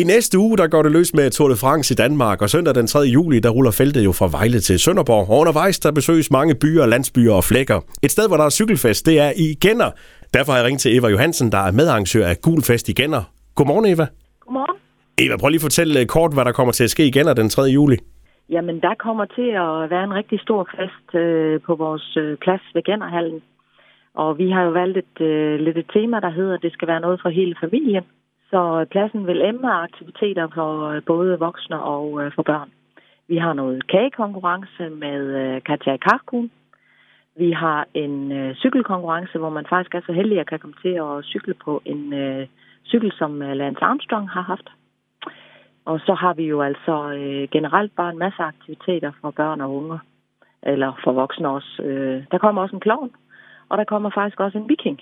I næste uge, der går det løs med Tour de France i Danmark, og søndag den 3. juli, der ruller feltet jo fra Vejle til Sønderborg. Og undervejs, der besøges mange byer, landsbyer og flækker. Et sted, hvor der er cykelfest, det er i Genner. Derfor har jeg ringet til Eva Johansen, der er medarrangør af Gul Fest i Genner. Godmorgen, Eva. Godmorgen. Eva, prøv lige at fortælle øh, kort, hvad der kommer til at ske i Genner den 3. juli. Jamen, der kommer til at være en rigtig stor fest øh, på vores øh, plads ved Gennerhallen. Og vi har jo valgt et, øh, lidt et tema, der hedder, at det skal være noget for hele familien. Så pladsen vil emme aktiviteter for øh, både voksne og øh, for børn. Vi har noget kagekonkurrence med øh, Katja Karkun. Vi har en øh, cykelkonkurrence, hvor man faktisk er så heldig at kan komme til at cykle på en øh, cykel, som øh, Lance Armstrong har haft. Og så har vi jo altså øh, generelt bare en masse aktiviteter for børn og unge, eller for voksne også. Øh, der kommer også en klovn, og der kommer faktisk også en viking.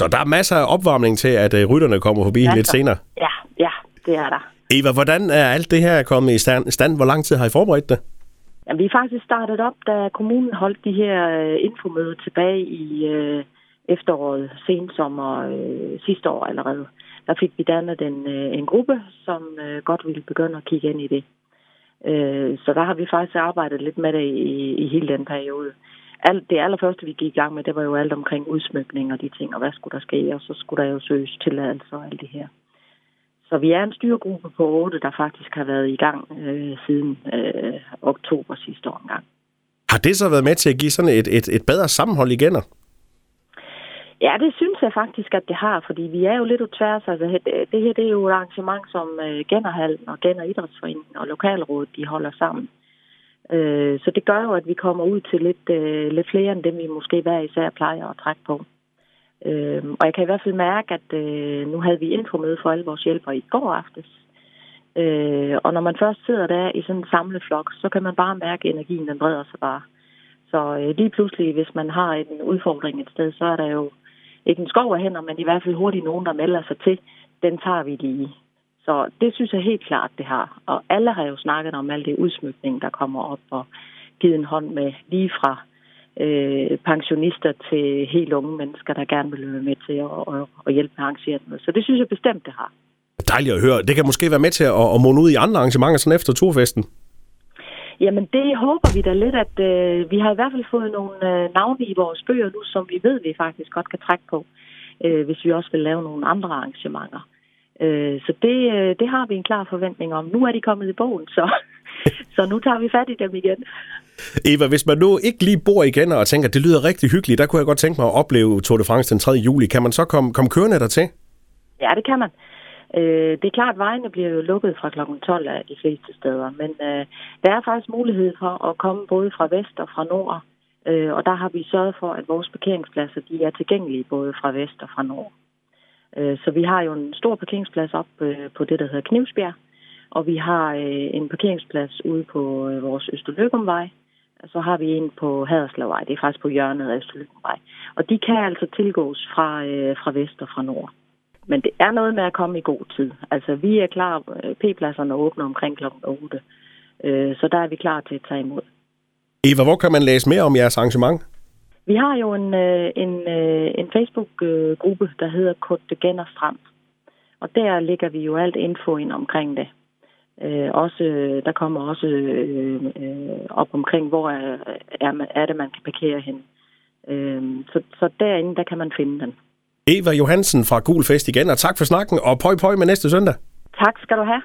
Så der er masser af opvarmning til, at øh, rytterne kommer forbi Masser. lidt senere. Ja, ja, det er der. Eva, hvordan er alt det her kommet i stand? stand? Hvor lang tid har I forberedt det? Jamen, vi er faktisk startet op, da kommunen holdt de her øh, infomøder tilbage i øh, efteråret, sensommer øh, sidste år allerede. Der fik vi dannet en, øh, en gruppe, som øh, godt ville begynde at kigge ind i det. Øh, så der har vi faktisk arbejdet lidt med det i, i hele den periode. Alt, det allerførste, vi gik i gang med, det var jo alt omkring udsmykning og de ting, og hvad skulle der ske, og så skulle der jo søges tilladelse og alt det her. Så vi er en styregruppe på 8, der faktisk har været i gang øh, siden øh, oktober sidste år engang. Har det så været med til at give sådan et, et, et bedre sammenhold igen? Ja, det synes jeg faktisk, at det har, fordi vi er jo lidt utværs. Altså, det- det her det er jo et arrangement, som øh, Gennerhallen og Genner Idrætsforeningen og Lokalrådet, de holder sammen. Øh, så det gør jo, at vi kommer ud til lidt, øh, lidt flere end dem, vi måske hver især plejer at trække på. Øh, og jeg kan i hvert fald mærke, at øh, nu havde vi infomøde for alle vores hjælpere i går aftes. Øh, og når man først sidder der i sådan en samleflok, så kan man bare mærke, at energien den breder sig bare. Så øh, lige pludselig, hvis man har en udfordring et sted, så er der jo ikke en skov af hænder, men i hvert fald hurtigt nogen, der melder sig til. Den tager vi lige. Så det synes jeg helt klart, det har. Og alle har jo snakket om alt det udsmykning, der kommer op og givet en hånd med lige fra øh, pensionister til helt unge mennesker, der gerne vil være med til at, at, at hjælpe med arrangementet. Så det synes jeg bestemt, det har. Dejligt at høre. Det kan måske være med til at, at munde ud i andre arrangementer sådan efter turfesten. Jamen det håber vi da lidt, at øh, vi har i hvert fald fået nogle øh, navne i vores bøger nu, som vi ved, vi faktisk godt kan trække på, øh, hvis vi også vil lave nogle andre arrangementer. Øh, så det, øh, det har vi en klar forventning om. Nu er de kommet i bogen, så, så nu tager vi fat i dem igen. Eva, hvis man nu ikke lige bor igen og tænker, det lyder rigtig hyggeligt, der kunne jeg godt tænke mig at opleve Tour de France den 3. juli. Kan man så komme, komme kørende der til? Ja, det kan man. Øh, det er klart, at vejene bliver jo lukket fra kl. 12 af de fleste steder, men øh, der er faktisk mulighed for at komme både fra vest og fra nord, øh, og der har vi sørget for, at vores parkeringspladser de er tilgængelige både fra vest og fra nord. Øh, så vi har jo en stor parkeringsplads op øh, på det, der hedder Knivsbjerg, og vi har øh, en parkeringsplads ude på øh, vores Østerløgumvej, og så har vi en på Haderslavvej, det er faktisk på hjørnet af Østerløgumvej. Og de kan altså tilgås fra, fra vest og fra nord. Men det er noget med at komme i god tid. Altså, vi er klar, P-pladserne åbner omkring kl. 8, øh, så der er vi klar til at tage imod. Eva, hvor kan man læse mere om jeres arrangement? Vi har jo en, øh, en, øh, en Facebook-gruppe, der hedder Côte de Genner Strand. Og der ligger vi jo alt info ind omkring det. Øh, også, der kommer også øh, øh, op omkring, hvor er, er, er det, man kan parkere hen. Øh, så, så derinde, der kan man finde den. Eva Johansen fra Gul Fest igen, og tak for snakken, og pøj pøj med næste søndag. Tak skal du have.